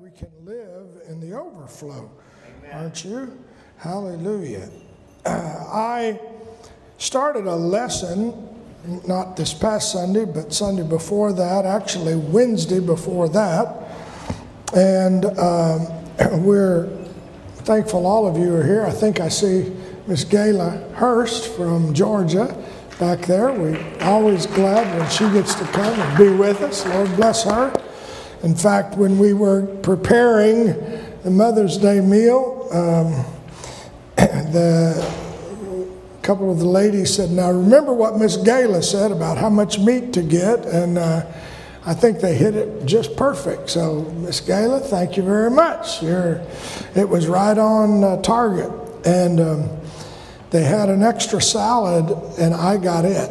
we can live in the overflow, aren't you? Hallelujah. Uh, I started a lesson, not this past Sunday, but Sunday before that, actually Wednesday before that. And um, we're thankful all of you are here. I think I see Miss Gayla Hurst from Georgia back there. We're always glad when she gets to come and be with us. Lord bless her. In fact, when we were preparing the Mother's Day meal, um, the couple of the ladies said, "Now remember what Miss Gayla said about how much meat to get," and uh, I think they hit it just perfect. So, Miss Gayla, thank you very much. You're, it was right on uh, target, and um, they had an extra salad, and I got it,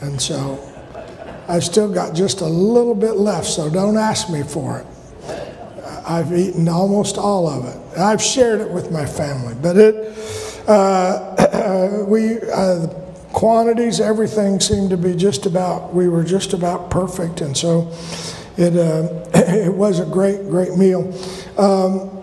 and so I've still got just a little bit left, so don't ask me for it. I've eaten almost all of it. I've shared it with my family, but it, uh, we, uh, quantities, everything seemed to be just about, we were just about perfect, and so it, uh, it was a great, great meal. Um,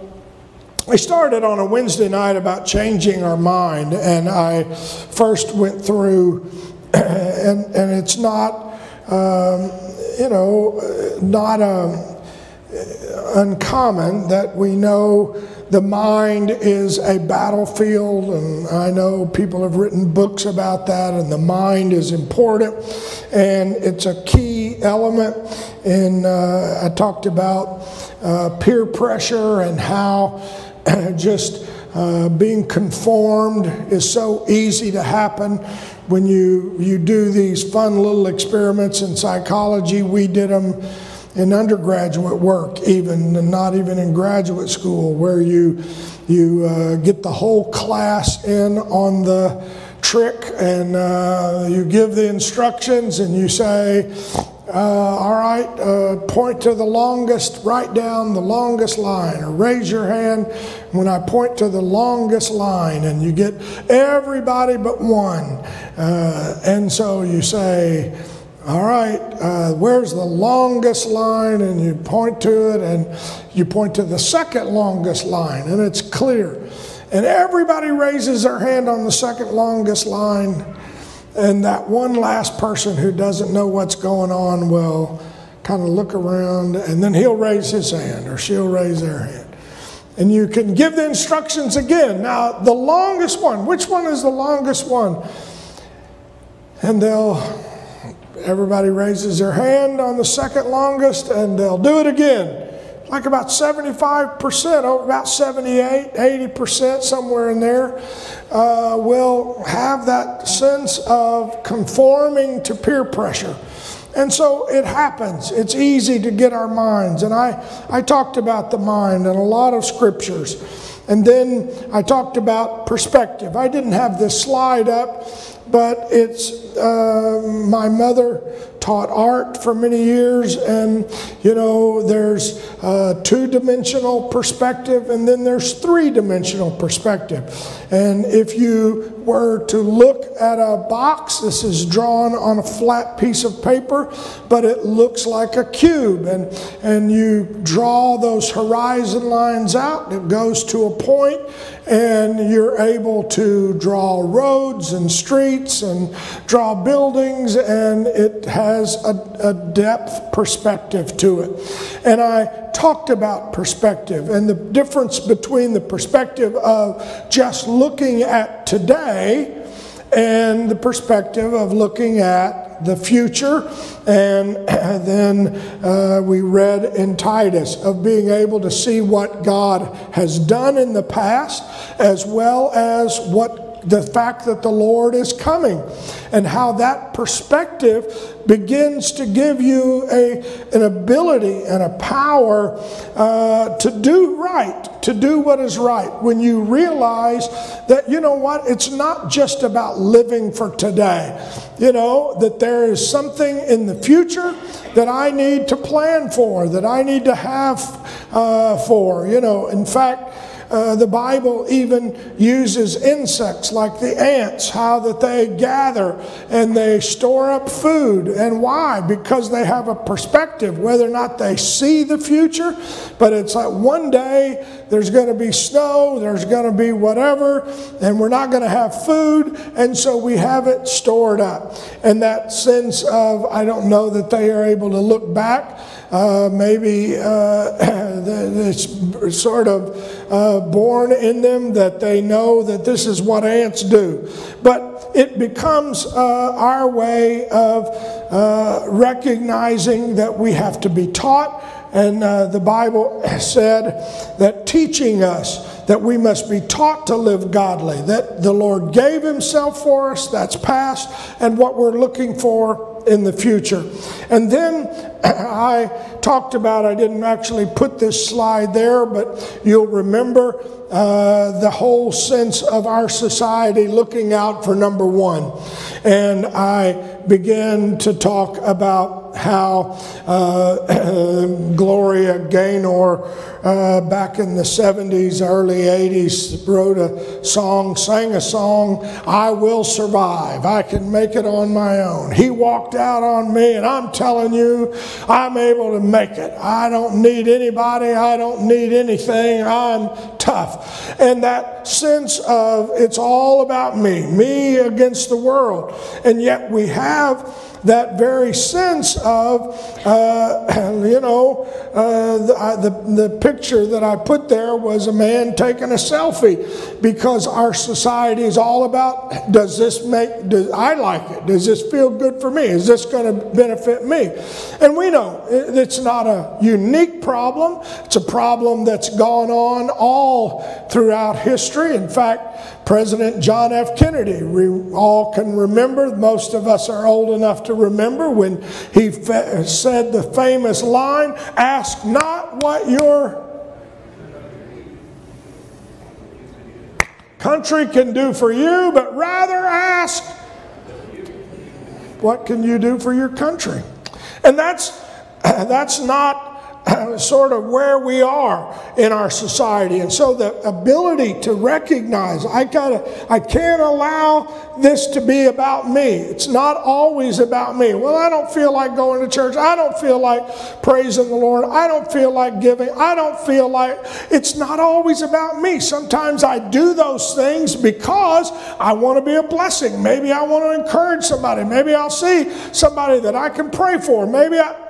I started on a Wednesday night about changing our mind, and I first went through, and, and it's not um, you know, not um, uncommon that we know the mind is a battlefield, and I know people have written books about that, and the mind is important, and it's a key element. And uh, I talked about uh, peer pressure and how just uh, being conformed is so easy to happen when you, you do these fun little experiments in psychology, we did them in undergraduate work, even and not even in graduate school, where you you uh, get the whole class in on the trick, and uh, you give the instructions, and you say, "All right, uh, point to the longest, write down the longest line, or raise your hand when I point to the longest line, and you get everybody but one. Uh, and so you say, all right, uh, where's the longest line? And you point to it, and you point to the second longest line, and it's clear. And everybody raises their hand on the second longest line, and that one last person who doesn't know what's going on will kind of look around, and then he'll raise his hand, or she'll raise their hand and you can give the instructions again. Now, the longest one, which one is the longest one? And they'll, everybody raises their hand on the second longest and they'll do it again. Like about 75%, about 78, 80%, somewhere in there, uh, will have that sense of conforming to peer pressure. And so it happens. It's easy to get our minds. And I, I talked about the mind in a lot of scriptures. And then I talked about perspective. I didn't have this slide up, but it's uh, my mother taught art for many years, and you know, there's a two dimensional perspective, and then there's three dimensional perspective. And if you were to look at a box, this is drawn on a flat piece of paper, but it looks like a cube, and, and you draw those horizon lines out, it goes to a point, and you're able to draw roads and streets and draw buildings, and it has a, a, depth perspective to it. And I talked about perspective and the difference between the perspective of just looking at today and the perspective of looking at the future. And then uh, we read in Titus of being able to see what God has done in the past as well as what the fact that the Lord is coming and how that perspective begins to give you a, an ability and a power uh, to do right, to do what is right. When you realize that, you know what, it's not just about living for today, you know, that there is something in the future that I need to plan for, that I need to have uh, for. You know, in fact, uh, the Bible even uses insects like the ants, how that they gather and they store up food. And why? Because they have a perspective, whether or not they see the future, but it's like one day there's going to be snow, there's going to be whatever, and we're not going to have food, and so we have it stored up. And that sense of, I don't know that they are able to look back. Uh, maybe uh, it's sort of uh, born in them that they know that this is what ants do. But it becomes uh, our way of uh, recognizing that we have to be taught and uh, the Bible said that teaching us that we must be taught to live godly, that the Lord gave Himself for us, that's past, and what we're looking for in the future. And then I talked about, I didn't actually put this slide there, but you'll remember uh, the whole sense of our society looking out for number one. And I began to talk about how uh, Gloria Gaynor, uh, back in the 70s, early 80s, wrote a song, sang a song, I Will Survive. I can make it on my own. He walked out on me, and I'm telling you, I'm able to make it. I don't need anybody, I don't need anything. I'm tough. And that sense of it's all about me, me against the world. And yet we have that very sense of, uh, you know, uh, the, the, the picture that I put there was a man taking a selfie because our society is all about does this make, does, I like it, does this feel good for me, is this going to benefit me? And we know it's not a unique problem, it's a problem that's gone on all throughout history. In fact, President John F. Kennedy, we all can remember, most of us are old enough to remember when he fa- said the famous line ask not what your country can do for you, but rather ask what can you do for your country? And that's that's not sort of where we are in our society. And so the ability to recognize I gotta I can't allow this to be about me. It's not always about me. Well, I don't feel like going to church. I don't feel like praising the Lord. I don't feel like giving. I don't feel like it's not always about me. Sometimes I do those things because I want to be a blessing. Maybe I want to encourage somebody. Maybe I'll see somebody that I can pray for. Maybe I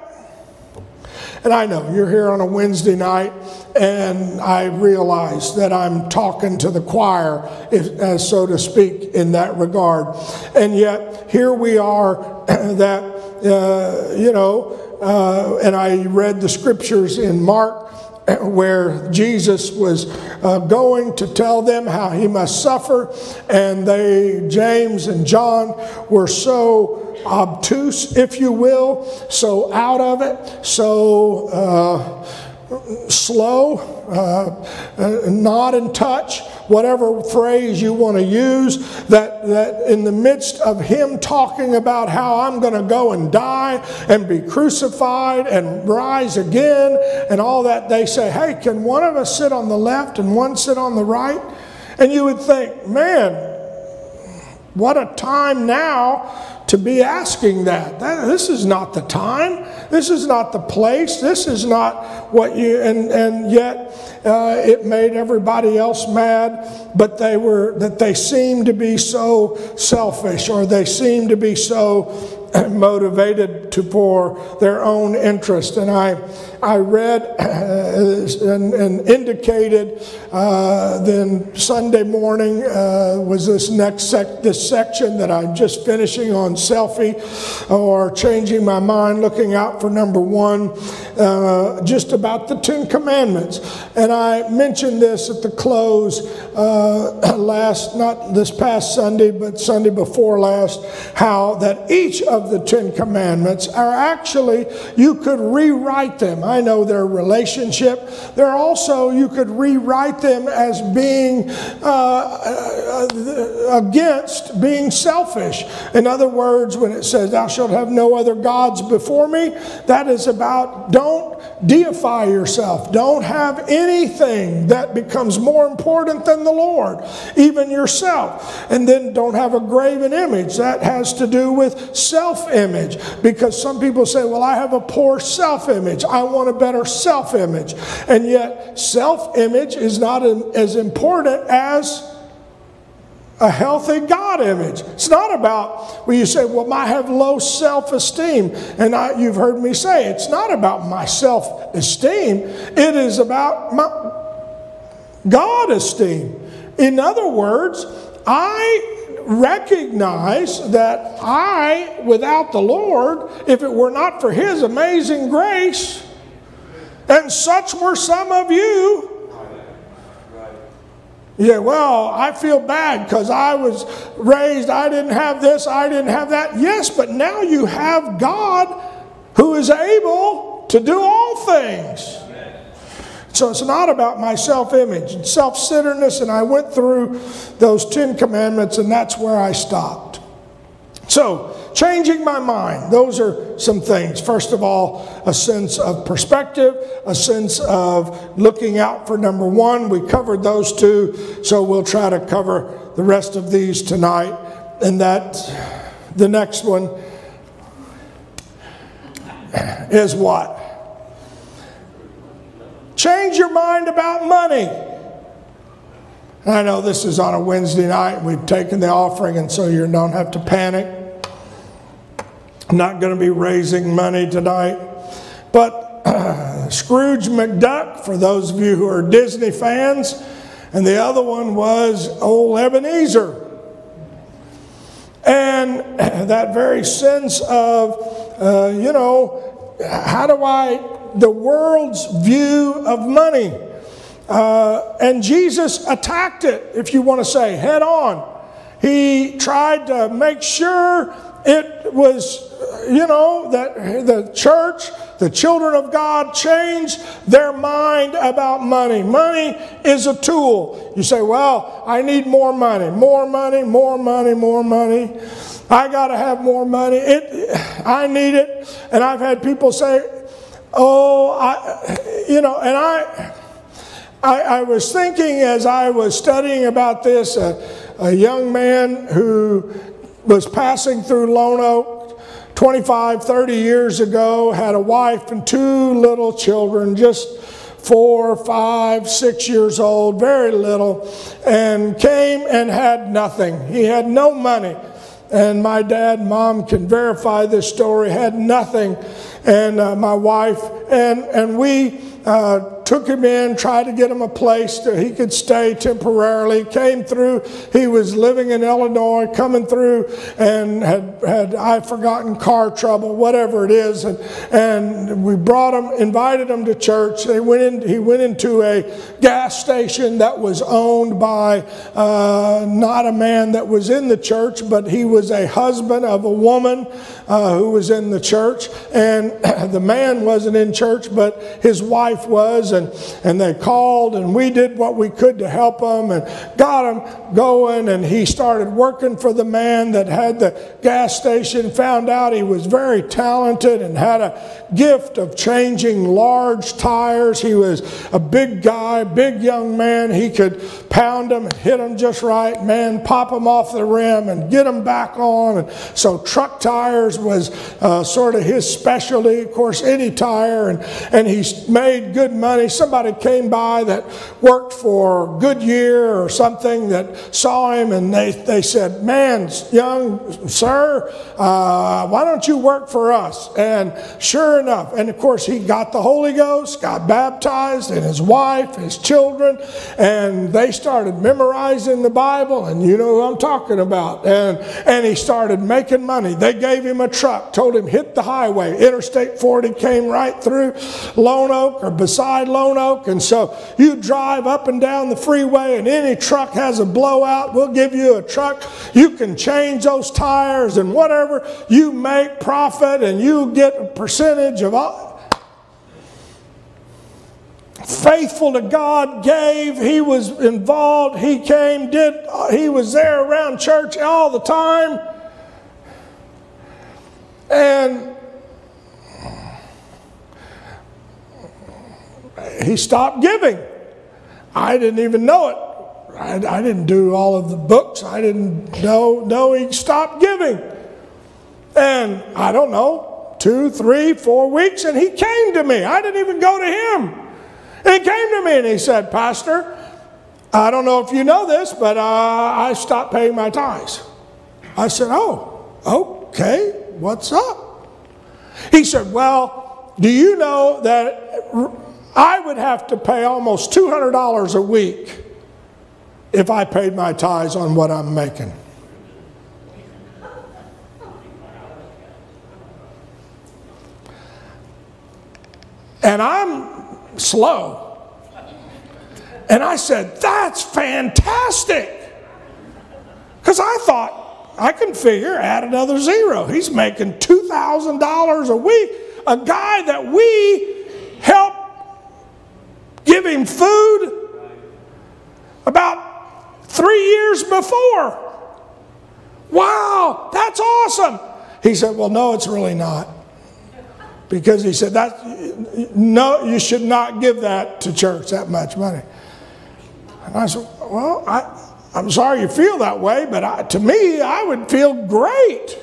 and I know you're here on a Wednesday night, and I realize that I'm talking to the choir, if, so to speak, in that regard. And yet, here we are that, uh, you know, uh, and I read the scriptures in Mark where Jesus was uh, going to tell them how he must suffer, and they, James and John, were so obtuse, if you will, so out of it, so uh, slow, uh, uh, not in touch, whatever phrase you want to use, that, that in the midst of him talking about how I'm going to go and die and be crucified and rise again and all that, they say, hey, can one of us sit on the left and one sit on the right? And you would think, man, what a time now to be asking that. that. This is not the time. This is not the place. This is not what you, and, and yet uh, it made everybody else mad, but they were, that they seemed to be so selfish or they seemed to be so motivated to for their own interest. And I, I read and, and indicated uh, then Sunday morning uh, was this next sec- this section that I'm just finishing on selfie or changing my mind, looking out for number one, uh, just about the Ten Commandments. And I mentioned this at the close last, not this past Sunday, but Sunday before last, how that each of the Ten Commandments are actually, you could rewrite them. I know their relationship. They're also, you could rewrite them as being uh, uh, against being selfish. In other words, when it says, Thou shalt have no other gods before me, that is about don't deify yourself. Don't have anything that becomes more important than the Lord, even yourself. And then don't have a graven image. That has to do with self image because some people say, Well, I have a poor self image. I want a better self image. And yet, self image is not as important as a healthy God image. It's not about when you say, "Well, I have low self-esteem," and I, you've heard me say it's not about my self-esteem. It is about my God esteem. In other words, I recognize that I, without the Lord, if it were not for His amazing grace, and such were some of you, yeah, well, I feel bad because I was raised, I didn't have this, I didn't have that. Yes, but now you have God who is able to do all things. So it's not about my self image and self centeredness. And I went through those Ten Commandments, and that's where I stopped. So, changing my mind, those are some things. First of all, a sense of perspective, a sense of looking out for number one. We covered those two, so we'll try to cover the rest of these tonight. And that, the next one is what? Change your mind about money. I know this is on a Wednesday night. We've taken the offering, and so you don't have to panic. Not going to be raising money tonight. But Scrooge McDuck, for those of you who are Disney fans, and the other one was Old Ebenezer. And that very sense of, uh, you know, how do I, the world's view of money. Uh, and Jesus attacked it, if you want to say, head on. He tried to make sure it was, you know, that the church, the children of God changed their mind about money. Money is a tool. You say, well, I need more money, more money, more money, more money. I got to have more money. It, I need it. And I've had people say, oh, I, you know, and I, I, I was thinking as I was studying about this, a, a young man who was passing through Lone Oak 25, 30 years ago, had a wife and two little children, just four, five, six years old, very little, and came and had nothing. He had no money. And my dad and mom can verify this story, had nothing. And uh, my wife, and, and we uh, took him in, tried to get him a place that he could stay temporarily. Came through, he was living in Illinois, coming through, and had, had I forgotten car trouble, whatever it is. And, and we brought him, invited him to church. They went in, he went into a gas station that was owned by uh, not a man that was in the church, but he was a husband of a woman uh, who was in the church. And the man wasn't in church, but his wife was and, and they called and we did what we could to help him and got him going and he started working for the man that had the gas station found out he was very talented and had a gift of changing large tires. He was a big guy big young man. He could pound them hit them just right man pop them off the rim and get them back on. And so truck tires was uh, sort of his specialty. Of course any tire and, and he made good money somebody came by that worked for Goodyear or something that saw him and they, they said, Man, young sir, uh, why don't you work for us? And sure enough, and of course, he got the Holy Ghost, got baptized, and his wife, his children, and they started memorizing the Bible, and you know who I'm talking about. And, and he started making money. They gave him a truck, told him, hit the highway. Interstate 40 came right through Lone Oak or beside Lone Oak. And so you drive up and down the freeway, and any truck has a blowout. We'll give you a truck. You can change those tires and whatever. You make profit and you get a percentage of all. faithful to God, gave, he was involved, he came, did, he was there around church all the time. And he stopped giving. I didn't even know it. I, I, didn't do all of the books. I didn't know, know he stopped giving. And I don't know, two, three, four weeks, and he came to me. I didn't even go to him. And he came to me and he said, Pastor, I don't know if you know this, but uh, I stopped paying my tithes. I said, Oh, okay, what's up? He said, Well, do you know that I would have to pay almost $200 a week if I paid my tithes on what I'm making. And I'm slow. And I said, That's fantastic. Because I thought, I can figure, add another zero. He's making $2,000 a week. A guy that we help give him food about three years before. Wow, that's awesome. He said, Well, no, it's really not. Because he said, that, No, you should not give that to church, that much money. And I said, Well, I, I'm sorry you feel that way, but I, to me, I would feel great.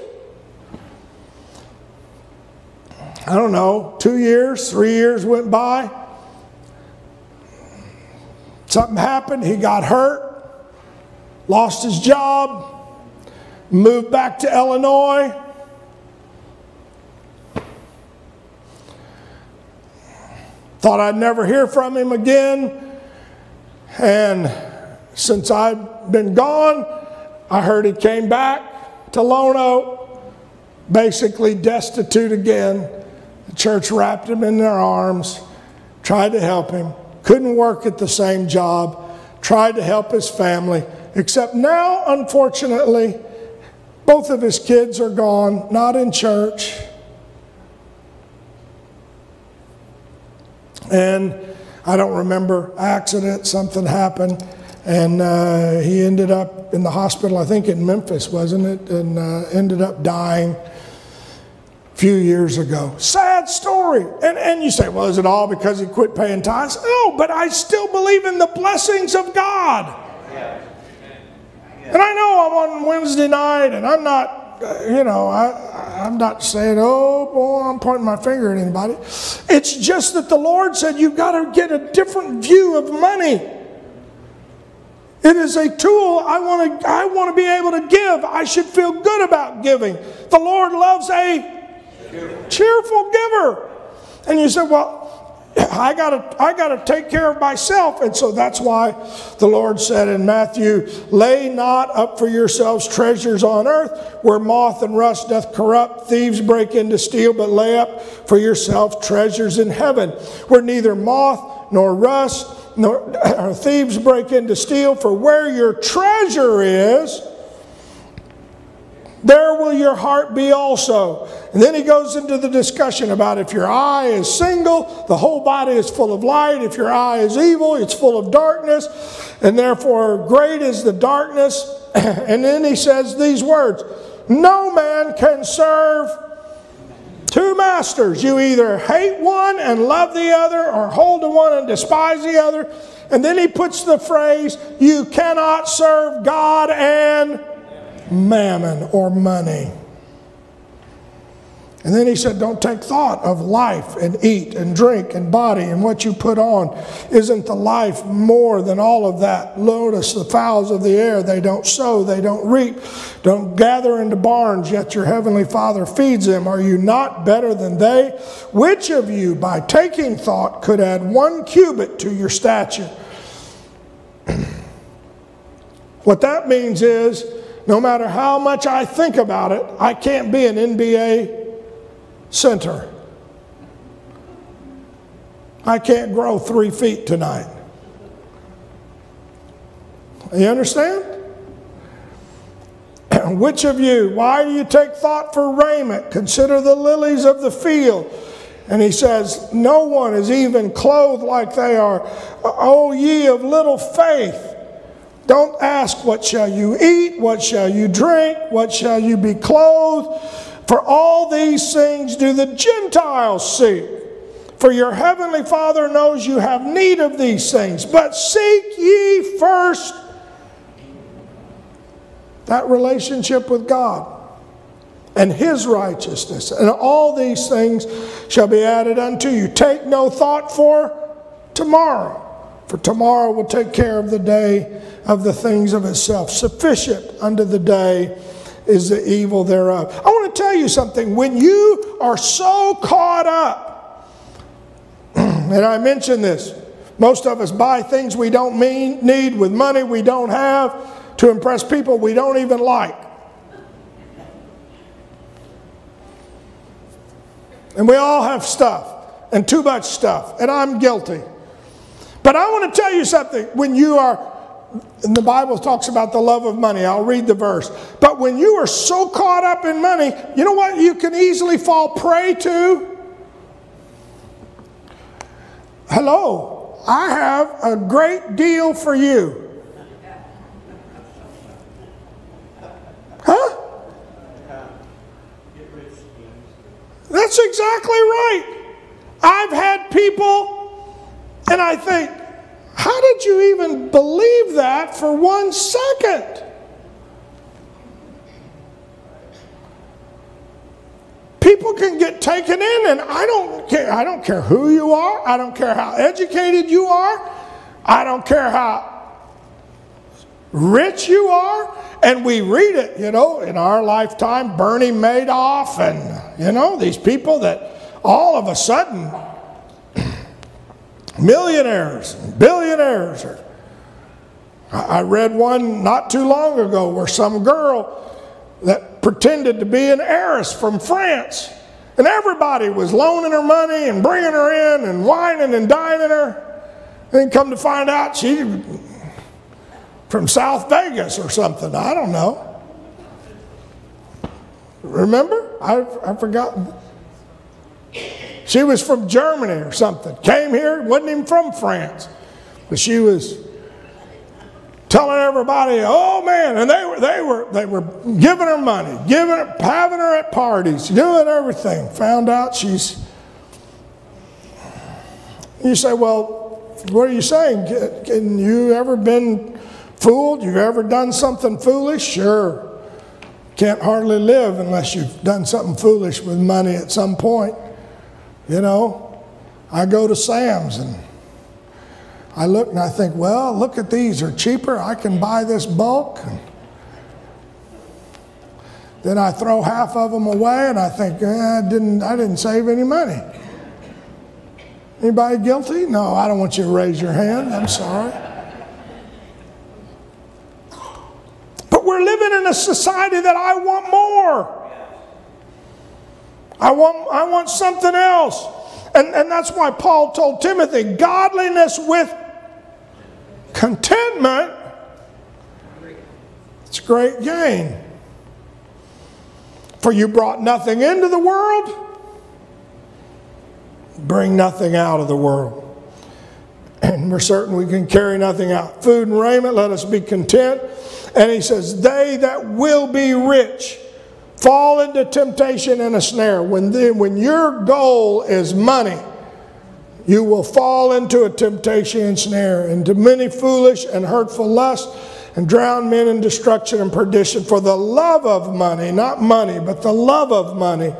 I don't know, two years, three years went by. Something happened, he got hurt, lost his job, moved back to Illinois. Thought I'd never hear from him again. And since I've been gone, I heard he came back to Lone Oak, basically destitute again. The church wrapped him in their arms, tried to help him couldn't work at the same job, tried to help his family, except now, unfortunately, both of his kids are gone, not in church. And I don't remember, accident, something happened, and uh, he ended up in the hospital, I think in Memphis, wasn't it? And uh, ended up dying few years ago. Sad story. And, and you say, well, is it all because he quit paying tithes? No, but I still believe in the blessings of God. And I know I'm on Wednesday night and I'm not, uh, you know, I, I'm not saying, oh boy, I'm pointing my finger at anybody. It's just that the Lord said you've got to get a different view of money. It is a tool I want to I want to be able to give. I should feel good about giving. The Lord loves a Cheerful giver. And you said, well, I gotta, I gotta take care of myself. And so that's why the Lord said in Matthew, lay not up for yourselves treasures on earth where moth and rust doth corrupt, thieves break in to steal, but lay up for yourself treasures in heaven where neither moth nor rust nor thieves break in to steal. For where your treasure is, there will your heart be also. And then he goes into the discussion about if your eye is single, the whole body is full of light. If your eye is evil, it's full of darkness. And therefore, great is the darkness. and then he says these words No man can serve two masters. You either hate one and love the other, or hold to one and despise the other. And then he puts the phrase, You cannot serve God and mammon or money. And then he said, Don't take thought of life and eat and drink and body and what you put on. Isn't the life more than all of that? Notice the fowls of the air, they don't sow, they don't reap, don't gather into barns, yet your heavenly Father feeds them. Are you not better than they? Which of you, by taking thought, could add one cubit to your stature? what that means is, no matter how much I think about it, I can't be an NBA center. I can't grow three feet tonight. You understand? Which of you, why do you take thought for raiment? Consider the lilies of the field. And he says, No one is even clothed like they are. O ye of little faith. Don't ask, What shall you eat? What shall you drink? What shall you be clothed? For all these things do the Gentiles seek. For your heavenly Father knows you have need of these things. But seek ye first that relationship with God and his righteousness, and all these things shall be added unto you. Take no thought for tomorrow, for tomorrow will take care of the day of the things of itself. Sufficient unto the day is the evil thereof. I want to tell you something. When you are so caught up, and I mentioned this, most of us buy things we don't mean, need with money we don't have to impress people we don't even like. And we all have stuff and too much stuff, and I'm guilty. But I want to tell you something. When you are, and the Bible talks about the love of money, I'll read the verse. But when you are so caught up in money, you know what you can easily fall prey to? Hello, I have a great deal for you. Huh? That's exactly right. I've had people, and I think, how did you even believe that for one second? People can get taken in, and I don't care. I don't care who you are. I don't care how educated you are. I don't care how rich you are. And we read it, you know, in our lifetime, Bernie Madoff and, you know, these people that all of a sudden, millionaires, billionaires. I read one not too long ago where some girl that pretended to be an heiress from France. And everybody was loaning her money and bringing her in and wining and dining her. And then come to find out she from South Vegas or something. I don't know. Remember? I've, I've forgotten. She was from Germany or something. Came here, wasn't even from France. But she was telling everybody, oh man, and they were they were they were giving her money, giving her, having her at parties, doing everything. Found out she's you say, well, what are you saying? Can you ever been Fooled? You've ever done something foolish? Sure. Can't hardly live unless you've done something foolish with money at some point. You know, I go to Sam's and I look and I think, well, look at these, they're cheaper. I can buy this bulk. And then I throw half of them away and I think, eh, I, didn't, I didn't save any money. Anybody guilty? No, I don't want you to raise your hand. I'm sorry. But we're living in a society that I want more. I want, I want something else. And, and that's why Paul told Timothy godliness with contentment, it's great gain. For you brought nothing into the world, bring nothing out of the world. And we're certain we can carry nothing out. Food and raiment, let us be content. And he says, They that will be rich fall into temptation and a snare. When, the, when your goal is money, you will fall into a temptation and snare, into many foolish and hurtful lusts, and drown men in destruction and perdition. For the love of money, not money, but the love of money,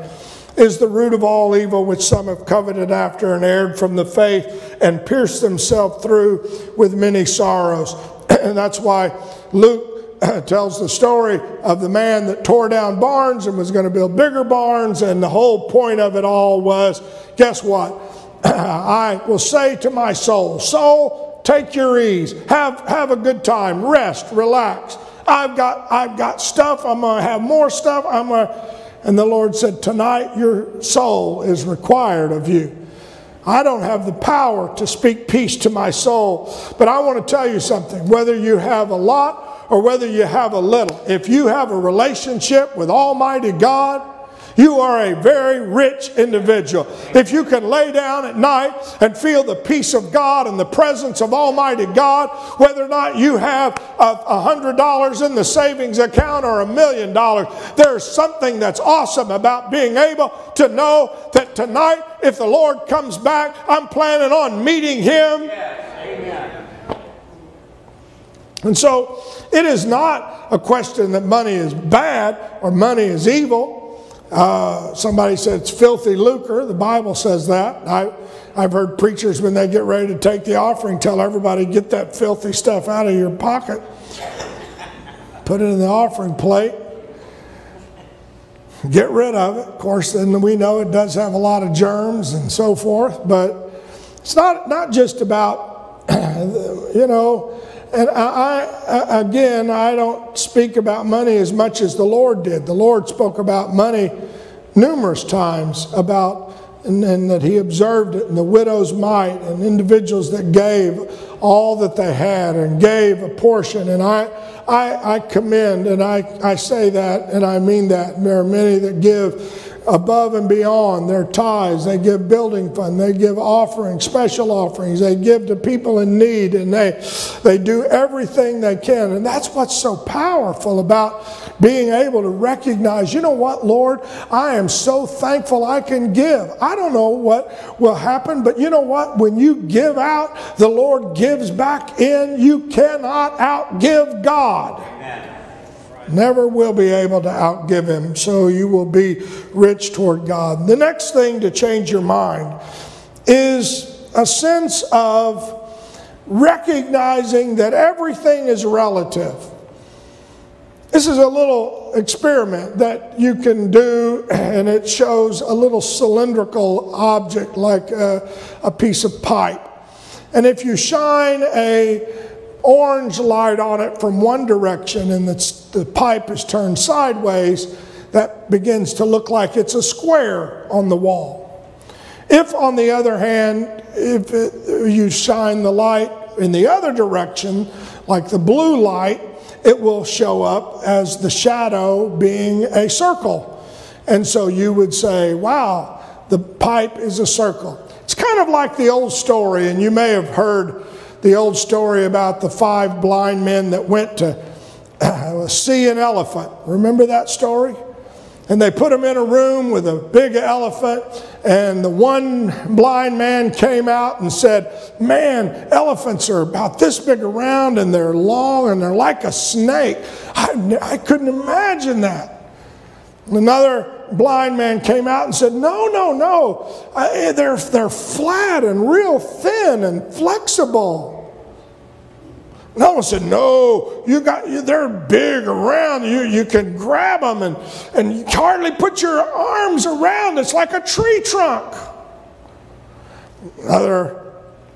is the root of all evil, which some have coveted after and erred from the faith and pierced themselves through with many sorrows. and that's why Luke tells the story of the man that tore down barns and was going to build bigger barns. And the whole point of it all was guess what? I will say to my soul, Soul, take your ease, have, have a good time, rest, relax. I've got, I've got stuff, I'm going to have more stuff. I'm to. And the Lord said, Tonight your soul is required of you. I don't have the power to speak peace to my soul, but I want to tell you something. Whether you have a lot or whether you have a little, if you have a relationship with Almighty God, you are a very rich individual. If you can lay down at night and feel the peace of God and the presence of Almighty God, whether or not you have a hundred dollars in the savings account or a million dollars, there's something that's awesome about being able to know that tonight, if the Lord comes back, I'm planning on meeting Him. And so it is not a question that money is bad or money is evil. Uh, somebody said it's filthy lucre. The Bible says that. I, I've heard preachers, when they get ready to take the offering, tell everybody, get that filthy stuff out of your pocket, put it in the offering plate, get rid of it. Of course, then we know it does have a lot of germs and so forth, but it's not, not just about, you know, and I, I, again, I don't speak about money as much as the Lord did. The Lord spoke about money numerous times about and, and, that he observed it and the widow's mite and individuals that gave all that they had and gave a portion and i i, I commend and I, I say that and i mean that there are many that give above and beyond their tithes. They give building fund. They give offerings, special offerings. They give to people in need, and they they do everything they can. And that's what's so powerful about being able to recognize. You know what, Lord, I am so thankful I can give. I don't know what will happen, but you know what? When you give out, the Lord gives back in. You cannot outgive God. Amen never will be able to outgive him, so you will be rich toward God. The next thing to change your mind is a sense of recognizing that everything is relative. This is a little experiment that you can do, and it shows a little cylindrical object like a, a piece of pipe. And if you shine a orange light on it from one direction and the, the pipe is turned sideways, that begins to look like it's a square on the wall. If, on the other hand, if it, you shine the light in the other direction, like the blue light, it will show up as the shadow being a circle. And so you would say, wow, the pipe is a circle. It's kind of like the old story, and you may have heard the old story about the five blind men that went to uh, see an elephant. Remember that story? And they put him in a room with a big elephant, and the one blind man came out and said, Man, elephants are about this big around, and they're long, and they're like a snake. I, I couldn't imagine that. Another blind man came out and said, No, no, no. I, eh, they're, they're flat and real thin and flexible. No one said, No, you got they're big around. You you can grab them and, and you hardly put your arms around. It's like a tree trunk. Another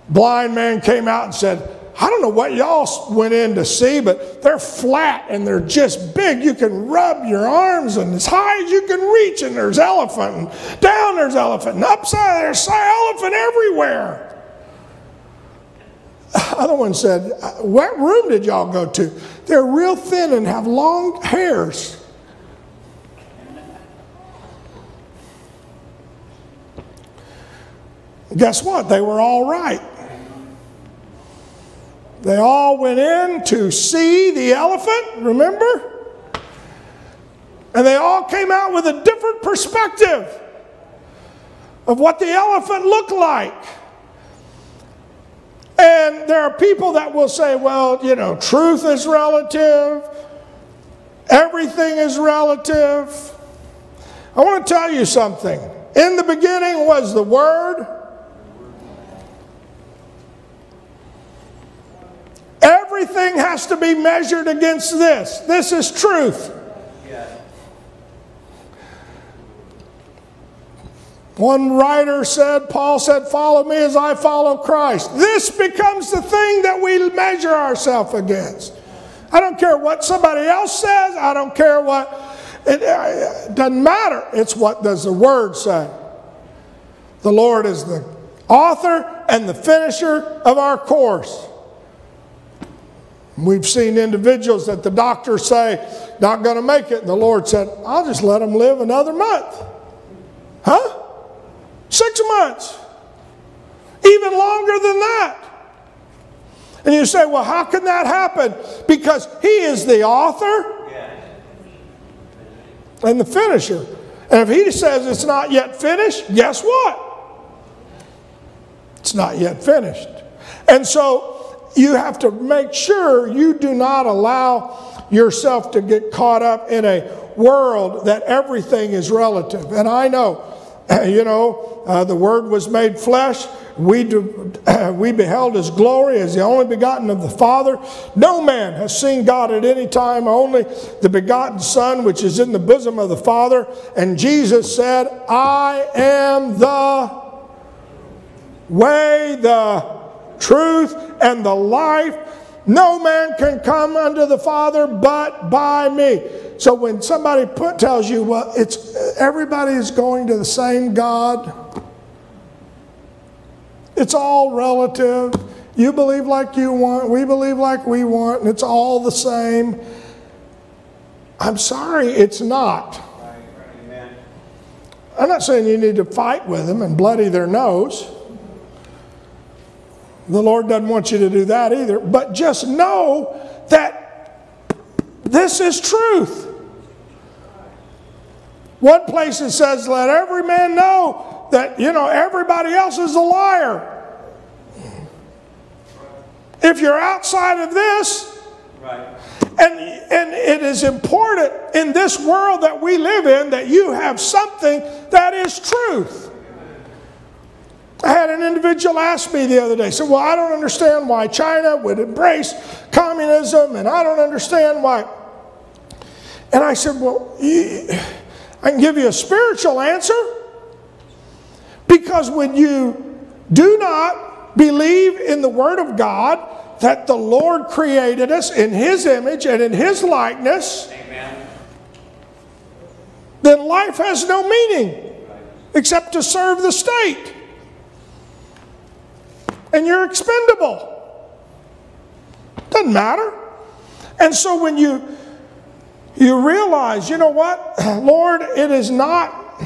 blind man came out and said, I don't know what y'all went in to see, but they're flat and they're just big. You can rub your arms and as high as you can reach, and there's elephant, and down there's elephant, and upside there's elephant everywhere. Other one said, uh, What room did y'all go to? They're real thin and have long hairs. Guess what? They were all right. They all went in to see the elephant, remember? And they all came out with a different perspective of what the elephant looked like. And there are people that will say, well, you know, truth is relative, everything is relative. I want to tell you something. In the beginning was the Word. Everything has to be measured against this. This is truth. One writer said, Paul said, Follow me as I follow Christ. This becomes the thing that we measure ourselves against. I don't care what somebody else says, I don't care what, it, uh, it doesn't matter. It's what does the Word say. The Lord is the author and the finisher of our course. We've seen individuals that the doctors say not going to make it, and the Lord said, I'll just let them live another month. Huh? Six months. Even longer than that. And you say, well, how can that happen? Because He is the author and the finisher. And if He says it's not yet finished, guess what? It's not yet finished. And so you have to make sure you do not allow yourself to get caught up in a world that everything is relative. And I know, you know, uh, the Word was made flesh. We, do, we beheld his glory as the only begotten of the Father. No man has seen God at any time, only the begotten Son, which is in the bosom of the Father. And Jesus said, I am the way, the truth, and the life. No man can come unto the Father but by me. So when somebody put, tells you, well, it's everybody is going to the same God, it's all relative. You believe like you want, we believe like we want, and it's all the same. I'm sorry, it's not. I'm not saying you need to fight with them and bloody their nose. The Lord doesn't want you to do that either. But just know that this is truth. One place it says, Let every man know that, you know, everybody else is a liar. If you're outside of this, right. and, and it is important in this world that we live in that you have something that is truth. I had an individual ask me the other day, said, Well, I don't understand why China would embrace communism, and I don't understand why. And I said, Well, I can give you a spiritual answer. Because when you do not believe in the Word of God, that the Lord created us in His image and in His likeness, Amen. then life has no meaning except to serve the state and you're expendable. Doesn't matter. And so when you you realize, you know what, Lord, it is not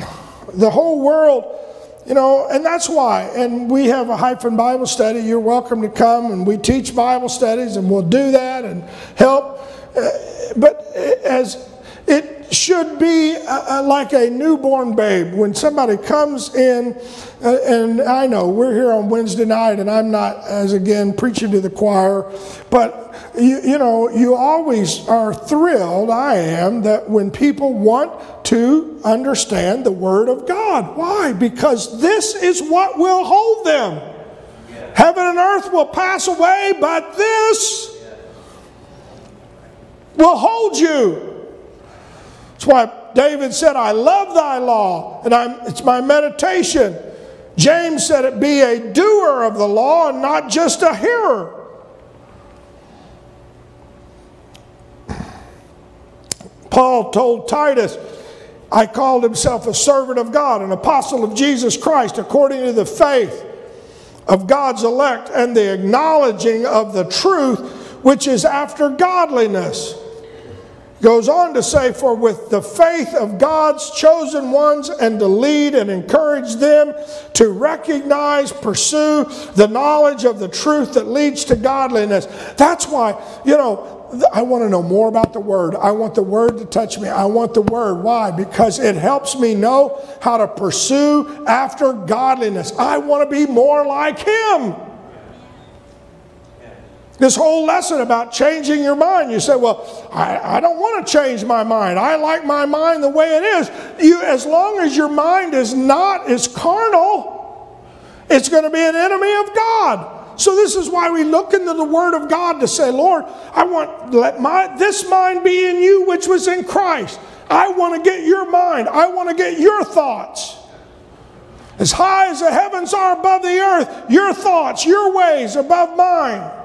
the whole world, you know, and that's why. And we have a hyphen Bible study. You're welcome to come, and we teach Bible studies, and we'll do that and help. Uh, but as it should be uh, uh, like a newborn babe. When somebody comes in, uh, and I know we're here on Wednesday night, and I'm not, as again, preaching to the choir, but you, you know, you always are thrilled, I am, that when people want to understand the Word of God. Why? Because this is what will hold them. Heaven and earth will pass away, but this will hold you. That's why David said, I love thy law, and I'm, it's my meditation. James said it be a doer of the law and not just a hearer. Paul told Titus, I called himself a servant of God, an apostle of Jesus Christ, according to the faith of God's elect and the acknowledging of the truth which is after godliness goes on to say, For with the faith of God's chosen ones, and to lead and encourage them to recognize, pursue the knowledge of the truth that leads to godliness. That's why, you know, I want to know more about the Word. I want the Word to touch me. I want the Word. Why? Because it helps me know how to pursue after godliness. I want to be more like Him. This whole lesson about changing your mind, you say, Well, I, I don't want to change my mind. I like my mind the way it is. You, as long as your mind is not is carnal, it's going to be an enemy of God. So this is why we look into the Word of God to say, Lord, I want let my this mind be in you which was in Christ. I want to get your mind. I want to get your thoughts. As high as the heavens are above the earth, your thoughts, your ways above mine.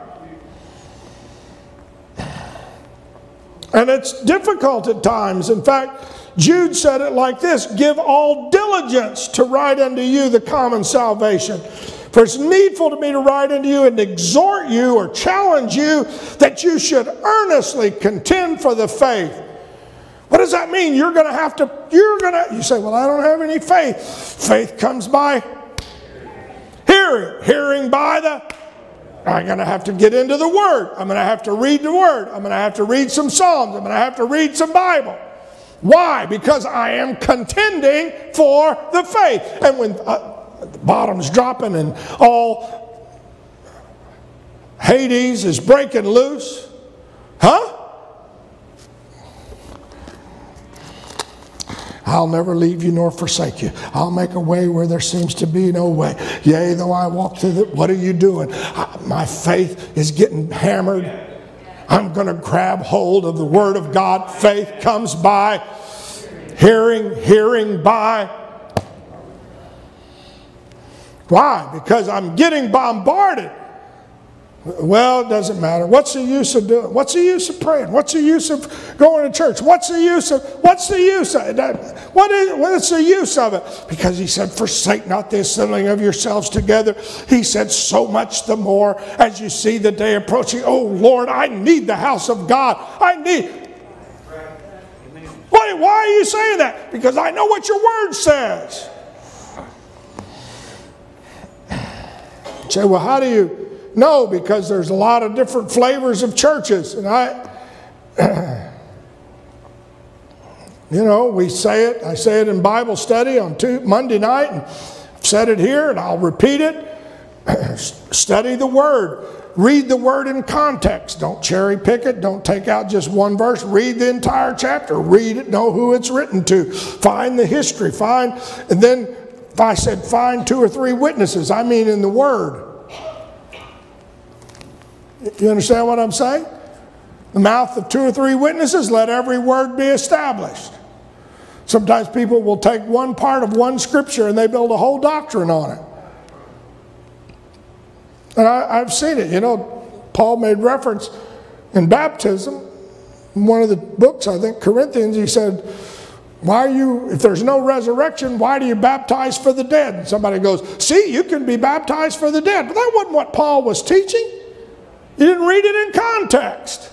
And it's difficult at times. In fact, Jude said it like this Give all diligence to write unto you the common salvation. For it's needful to me to write unto you and exhort you or challenge you that you should earnestly contend for the faith. What does that mean? You're going to have to, you're going to, you say, well, I don't have any faith. Faith comes by hearing, hearing by the, I'm going to have to get into the Word. I'm going to have to read the Word. I'm going to have to read some Psalms. I'm going to have to read some Bible. Why? Because I am contending for the faith. And when uh, the bottom's dropping and all Hades is breaking loose, huh? I'll never leave you nor forsake you. I'll make a way where there seems to be no way. Yea, though I walk through the. What are you doing? I, my faith is getting hammered. I'm going to grab hold of the Word of God. Faith comes by hearing, hearing by. Why? Because I'm getting bombarded well, it doesn't matter. What's the use of doing? What's the use of praying? What's the use of going to church? What's the use of what's the use of that? What is what is the use of it? Because he said, Forsake not the assembling of yourselves together. He said, So much the more as you see the day approaching. Oh Lord, I need the house of God. I need why, why are you saying that? Because I know what your word says. say, well, how do you no, because there's a lot of different flavors of churches. And I, you know, we say it. I say it in Bible study on two, Monday night, and I've said it here, and I'll repeat it. Study the Word. Read the Word in context. Don't cherry pick it. Don't take out just one verse. Read the entire chapter. Read it. Know who it's written to. Find the history. Find, and then if I said find two or three witnesses, I mean in the Word. You understand what I'm saying? The mouth of two or three witnesses, let every word be established. Sometimes people will take one part of one scripture and they build a whole doctrine on it. And I, have seen it. You know, Paul made reference in baptism. In one of the books, I think, Corinthians, he said, Why are you, if there's no resurrection, why do you baptize for the dead? And somebody goes, See, you can be baptized for the dead. But that wasn't what Paul was teaching. You didn't read it in context.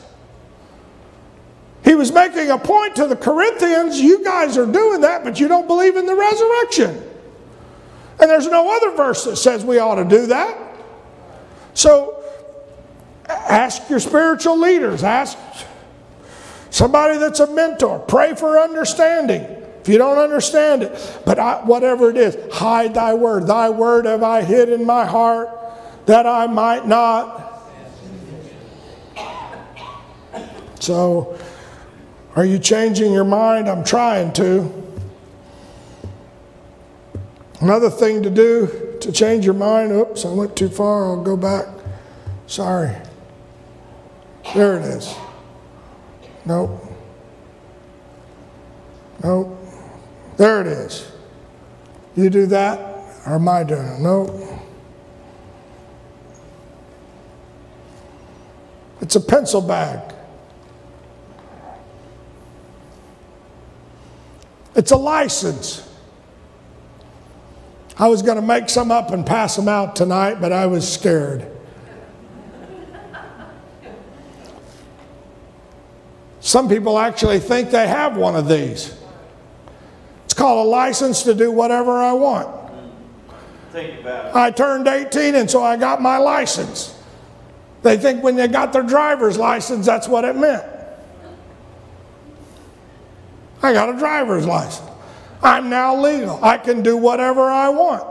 He was making a point to the Corinthians you guys are doing that, but you don't believe in the resurrection. And there's no other verse that says we ought to do that. So ask your spiritual leaders, ask somebody that's a mentor, pray for understanding. If you don't understand it, but I, whatever it is, hide thy word. Thy word have I hid in my heart that I might not So, are you changing your mind? I'm trying to. Another thing to do to change your mind, oops, I went too far, I'll go back. Sorry. There it is. Nope. Nope. There it is. You do that, or am I doing it? Nope. It's a pencil bag. It's a license. I was going to make some up and pass them out tonight, but I was scared. Some people actually think they have one of these. It's called a license to do whatever I want. Think about it. I turned 18 and so I got my license. They think when they got their driver's license, that's what it meant. I got a driver's license. I'm now legal. I can do whatever I want.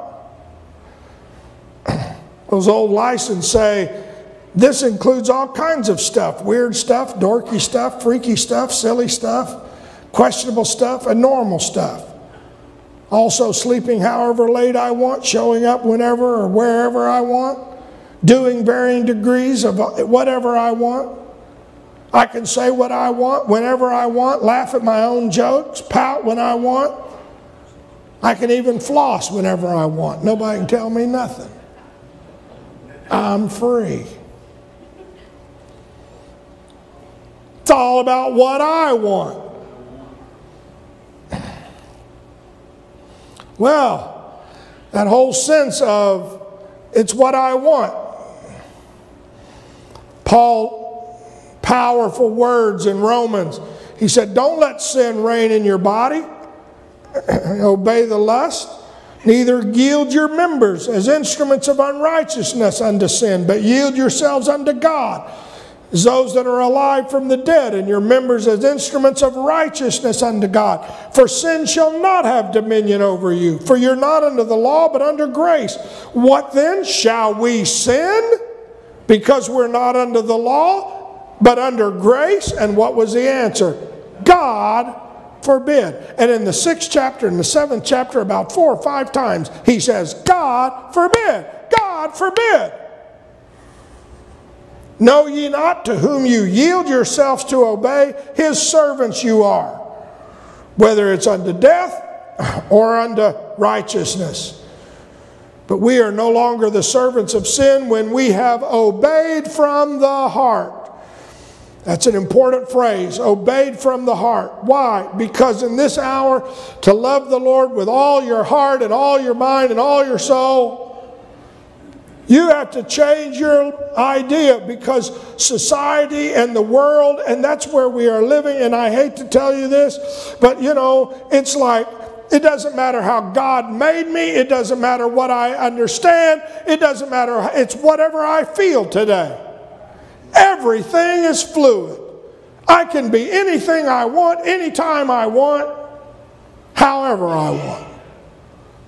Those old licenses say this includes all kinds of stuff weird stuff, dorky stuff, freaky stuff, silly stuff, questionable stuff, and normal stuff. Also, sleeping however late I want, showing up whenever or wherever I want, doing varying degrees of whatever I want I can say what I want whenever I want, laugh at my own jokes, pout when I want. I can even floss whenever I want. Nobody can tell me nothing. I'm free. It's all about what I want. Well, that whole sense of it's what I want. Paul, powerful words in Romans. He said, Don't let sin reign in your body. Obey the lust. Neither yield your members as instruments of unrighteousness unto sin, but yield yourselves unto God as those that are alive from the dead, and your members as instruments of righteousness unto God. For sin shall not have dominion over you, for you're not under the law, but under grace. What then? Shall we sin because we're not under the law, but under grace? And what was the answer? God forbid. And in the sixth chapter and the seventh chapter, about four or five times, he says, God forbid. God forbid. Know ye not to whom you yield yourselves to obey, his servants you are, whether it's unto death or unto righteousness. But we are no longer the servants of sin when we have obeyed from the heart. That's an important phrase, obeyed from the heart. Why? Because in this hour, to love the Lord with all your heart and all your mind and all your soul, you have to change your idea because society and the world, and that's where we are living. And I hate to tell you this, but you know, it's like it doesn't matter how God made me, it doesn't matter what I understand, it doesn't matter, it's whatever I feel today. Everything is fluid. I can be anything I want, anytime I want, however I want.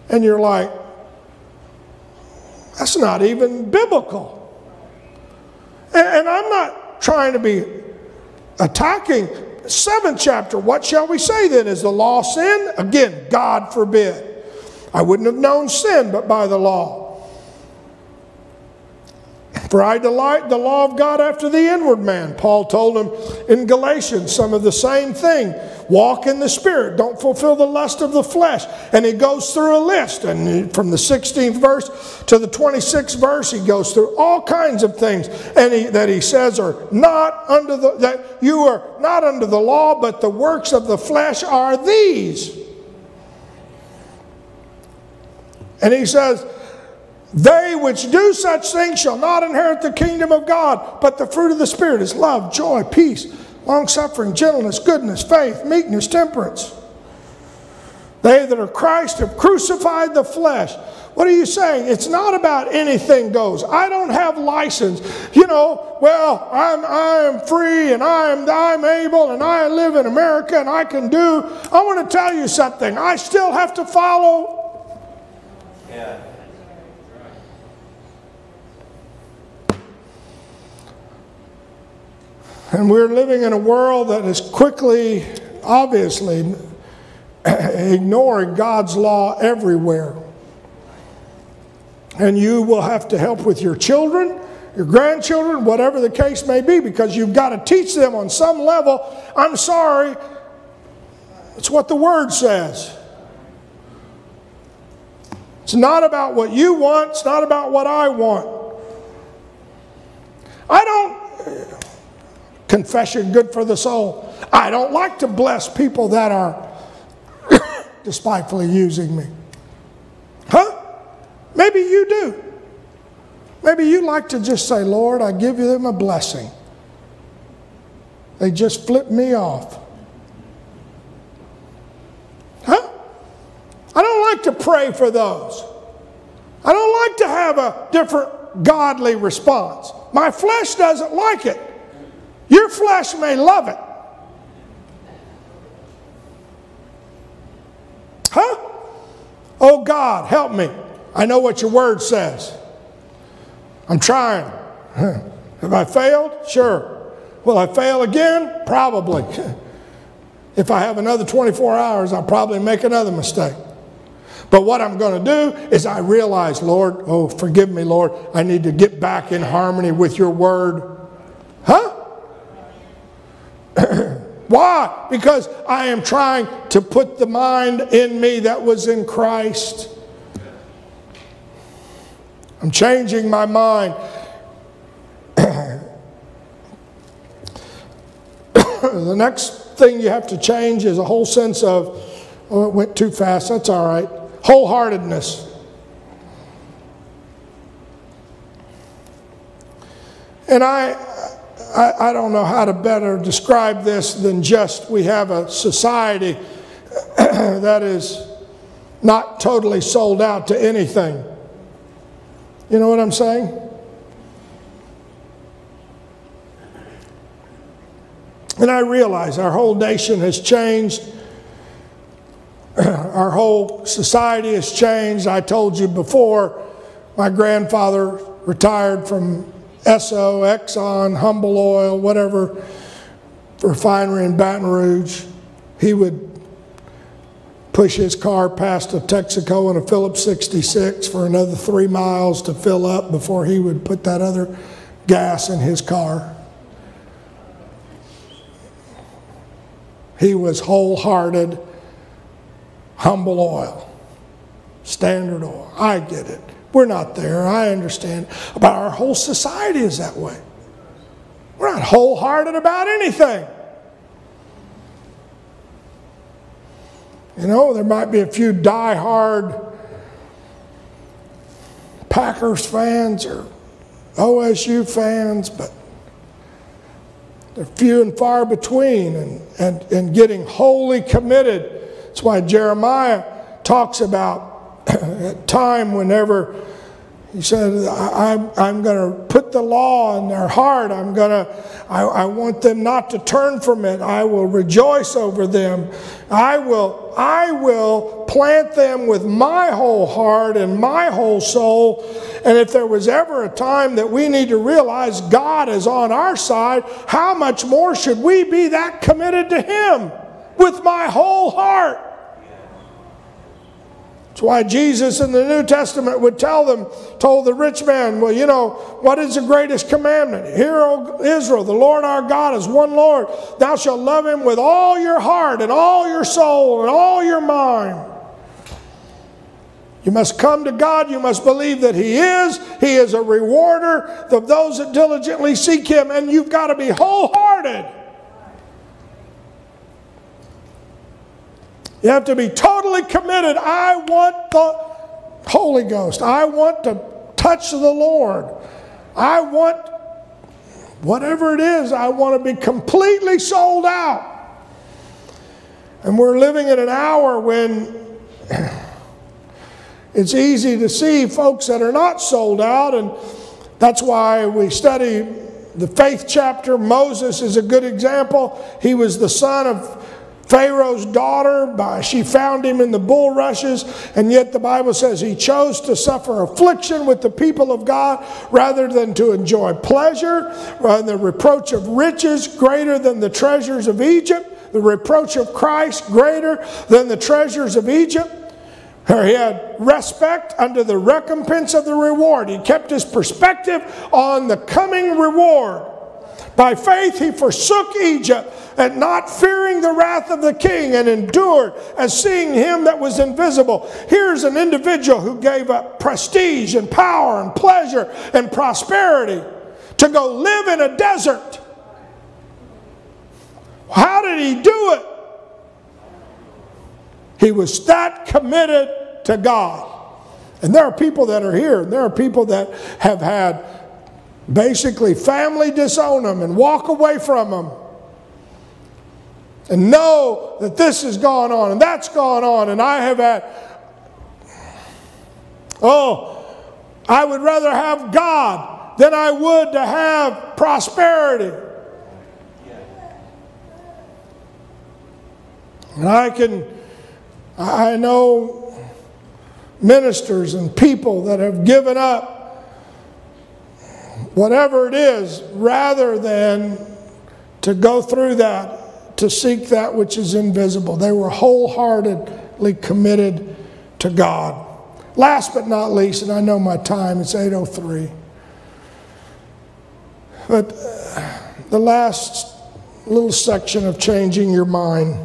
And you're like, that's not even biblical. And, I'm not trying to be attacking. Seventh chapter, what shall we say then? Is the law sin? Again, God forbid. I wouldn't have known sin but by the law. For I delight the law of God after the inward man. Paul told him in Galatians some of the same thing. Walk in the Spirit. Don't fulfill the lust of the flesh. And he goes through a list. And from the 16th verse to the 26th verse, he goes through all kinds of things and he, that he says are not under the, that you are not under the law, but the works of the flesh are these. And he says, they which do such things shall not inherit the kingdom of God, but the fruit of the Spirit is love, joy, peace, long suffering, gentleness, goodness, faith, meekness, temperance. They that are Christ have crucified the flesh. What are you saying? It's not about anything goes. I don't have license. You know, well, I'm I'm free and I'm I'm able and I live in America and I can do. I want to tell you something. I still have to follow. Yeah. And we're living in a world that is quickly, obviously, ignoring God's law everywhere. And you will have to help with your children, your grandchildren, whatever the case may be, because you've got to teach them on some level. I'm sorry, it's what the Word says. It's not about what you want, it's not about what I want. I don't Confession good for the soul. I don't like to bless people that are despitefully using me. Huh? Maybe you do. Maybe you like to just say, Lord, I give you them a blessing. They just flip me off. Huh? I don't like to pray for those. I don't like to have a different godly response. My flesh doesn't like it. Your flesh may love it. Huh? Oh God, help me. I know what your word says. I'm trying. Have I failed? Sure. Will I fail again? Probably. If I have another 24 hours, I'll probably make another mistake. But what I'm going to do is I realize, Lord, oh, forgive me, Lord, I need to get back in harmony with your word. Why? Because I am trying to put the mind in me that was in Christ. I'm changing my mind. the next thing you have to change is a whole sense of, oh, it went too fast, that's all right. Wholeheartedness. And I, I, I don't know how to better describe this than just we have a society that is not totally sold out to anything. You know what I'm saying? And I realize our whole nation has changed. Our whole society has changed. I told you before, my grandfather retired from Esso, Exxon, Humble Oil, whatever refinery in Baton Rouge. He would push his car past a Texaco and a Phillips 66 for another three miles to fill up before he would put that other gas in his car. He was wholehearted, humble oil, standard oil. I get it. We're not there. I understand. But our whole society is that way. We're not wholehearted about anything. You know, there might be a few die-hard Packers fans or OSU fans, but they're few and far between and, and, and getting wholly committed. That's why Jeremiah talks about time whenever he said, I'm, I'm going to put the law in their heart. I'm going to, I, I want them not to turn from it. I will rejoice over them. I will, I will plant them with my whole heart and my whole soul. And if there was ever a time that we need to realize God is on our side, how much more should we be that committed to Him with my whole heart? That's why Jesus in the New Testament would tell them, told the rich man, Well, you know, what is the greatest commandment? Hear, O Israel, the Lord our God is one Lord. Thou shalt love him with all your heart and all your soul and all your mind. You must come to God. You must believe that He is. He is a rewarder of those that diligently seek Him, and you've got to be wholehearted. You have to be totally committed. I want the Holy Ghost. I want to touch the Lord. I want whatever it is, I want to be completely sold out. And we're living in an hour when it's easy to see folks that are not sold out, and that's why we study the faith chapter. Moses is a good example. He was the son of Pharaoh's daughter, by, she found him in the bulrushes, and yet the Bible says he chose to suffer affliction with the people of God rather than to enjoy pleasure, and the reproach of riches greater than the treasures of Egypt, the reproach of Christ greater than the treasures of Egypt. He had respect under the recompense of the reward. He kept his perspective on the coming reward. By faith, he forsook Egypt and not fearing the wrath of the king and endured as seeing him that was invisible. Here's an individual who gave up prestige and power and pleasure and prosperity to go live in a desert. How did he do it? He was that committed to God. And there are people that are here, and there are people that have had basically family disown them and walk away from them and know that this has gone on and that's gone on and I have had oh I would rather have God than I would to have prosperity. And I can I know ministers and people that have given up whatever it is, rather than to go through that to seek that which is invisible. They were wholeheartedly committed to God. Last but not least, and I know my time, it's 803. But uh, the last little section of changing your mind.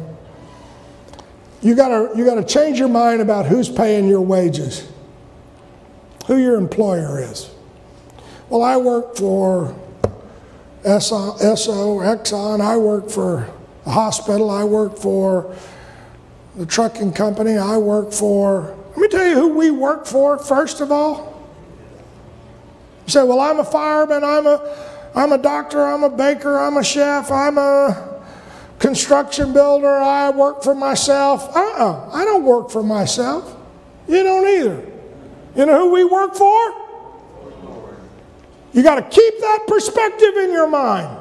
You gotta, you gotta change your mind about who's paying your wages, who your employer is. Well, I work for Esso, Exxon, I work for the hospital, I work for the trucking company, I work for. Let me tell you who we work for, first of all. You say, well, I'm a fireman, I'm a I'm a doctor, I'm a baker, I'm a chef, I'm a construction builder, I work for myself. Uh uh-uh, uh I don't work for myself. You don't either. You know who we work for? You got to keep that perspective in your mind.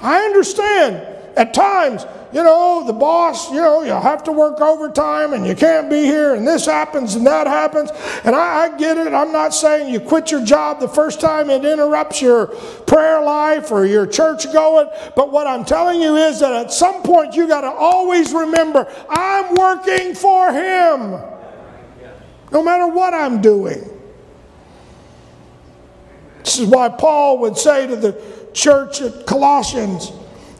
I understand at times you know, the boss, you know, you'll have to work overtime and you can't be here and this happens and that happens. And I, I, get it. I'm not saying you quit your job the first time it interrupts your prayer life or your church going. But what I'm telling you is that at some point you got to always remember I'm working for Him. No matter what I'm doing. This is why Paul would say to the church at Colossians,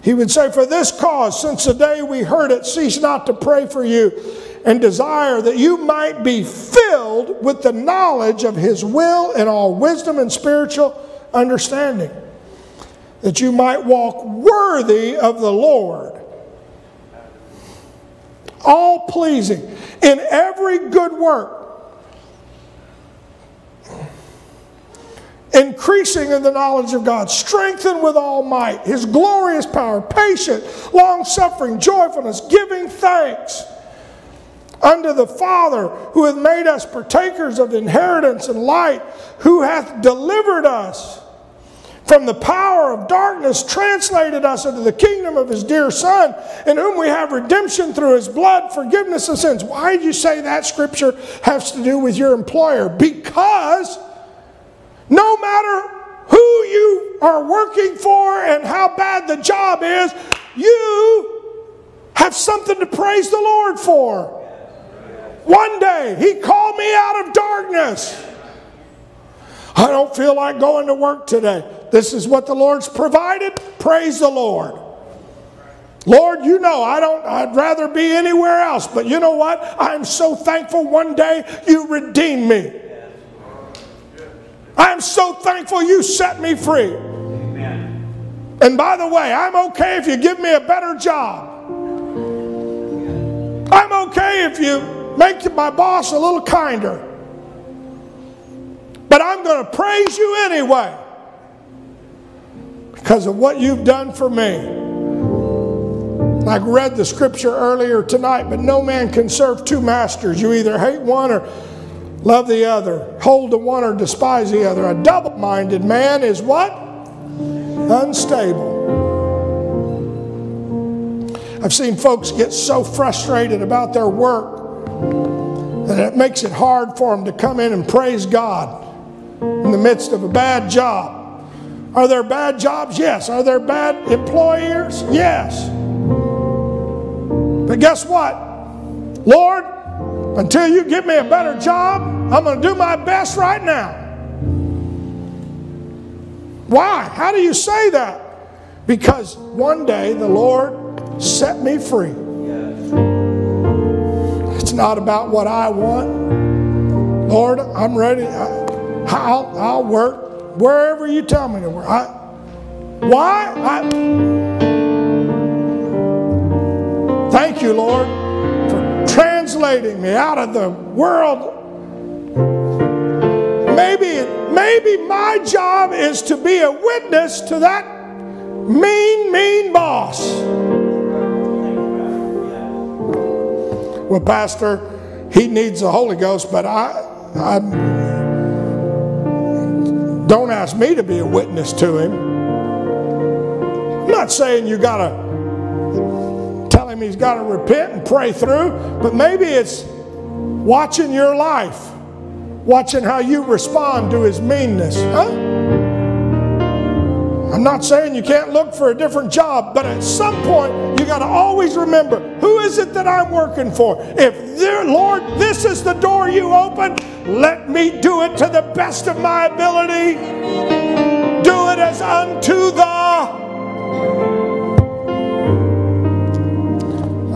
he would say, For this cause, since the day we heard it, cease not to pray for you and desire that you might be filled with the knowledge of His will and all wisdom and spiritual understanding, that you might walk worthy of the Lord, all pleasing in every good work increasing in the knowledge of God, strengthened with all might, his glorious power, patient, long suffering, joyfulness, giving thanks unto the Father who hath made us partakers of inheritance and light, who hath delivered us from the power of darkness, translated us into the kingdom of his dear Son, in whom we have redemption through his blood, forgiveness of sins. Why did you say that scripture has to do with your employer? Because no matter who you are working for and how bad the job is, you have something to praise the Lord for. One day, He called me out of darkness. I don't feel like going to work today. This is what the Lord's provided. Praise the Lord. Lord, you know, I don't, I'd rather be anywhere else, but you know what? I'm so thankful one day you redeemed me. I'm so thankful you set me free. Amen. And by the way, I'm okay if you give me a better job. I'm okay if you make my boss a little kinder. But I'm going to praise you anyway because of what you've done for me. I read the scripture earlier tonight, but no man can serve two masters. You either hate one or love the other, hold the one or despise the other. A double minded man is what? Unstable. I've seen folks get so frustrated about their work that it makes it hard for them to come in and praise God in the midst of a bad job. Are there bad jobs? Yes. Are there bad employers? Yes. But guess what? Lord, until you give me a better job, I'm going to do my best right now. Why? How do you say that? Because one day the Lord set me free. It's not about what I want. Lord, I'm ready. I'll, I'll work wherever you tell me to work. I, why? I, thank you, Lord for translating me out of the world. Maybe, maybe my job is to be a witness to that mean, mean boss. Well, Pastor, he needs the Holy Ghost, but I, I don't ask me to be a witness to him. I'm not saying you got to tell him he's got to repent and pray through, but maybe it's watching your life, watching how you respond to his meanness. Huh? I'm not saying you can't look for a different job, but at some point you got to always remember who is it that I'm working for? If there, Lord, this is the door you open, let me do it to the best of my ability. Do it as unto the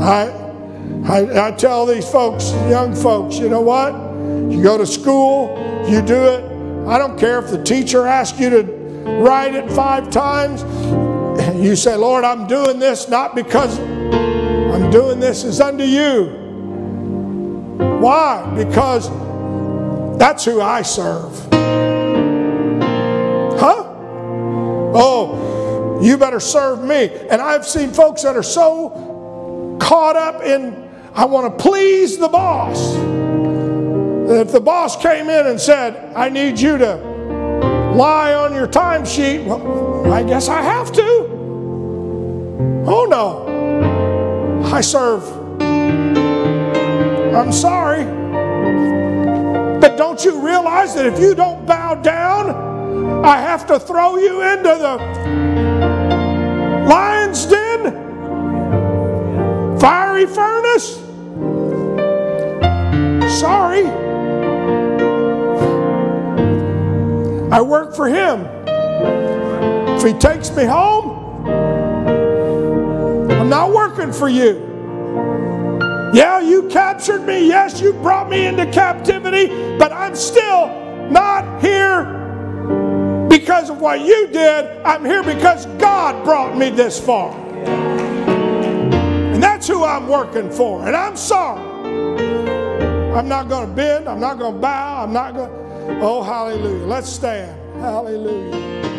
I, I, I tell these folks, young folks, you know what? You go to school, you do it. I don't care if the teacher asks you to write it five times. You say, Lord, I'm doing this not because I'm doing this is unto you. Why? Because that's who I serve. Huh? Oh, you better serve me. And I've seen folks that are so caught up in, I want to please the boss. If the boss came in and said, I need you to lie on your timesheet, well, I guess I have to. Oh no, I serve. I'm sorry. But don't you realize that if you don't bow down, I have to throw you into the lion's den? Fiery furnace? Sorry. I work for him. If he takes me home, I'm not working for you. Yeah, you captured me. Yes, you brought me into captivity, but I'm still not here because of what you did. I'm here because God brought me this far. And that's who I'm working for. And I'm sorry. I'm not going to bend. I'm not going to bow. I'm not going to. Oh, hallelujah. Let's stand. Hallelujah.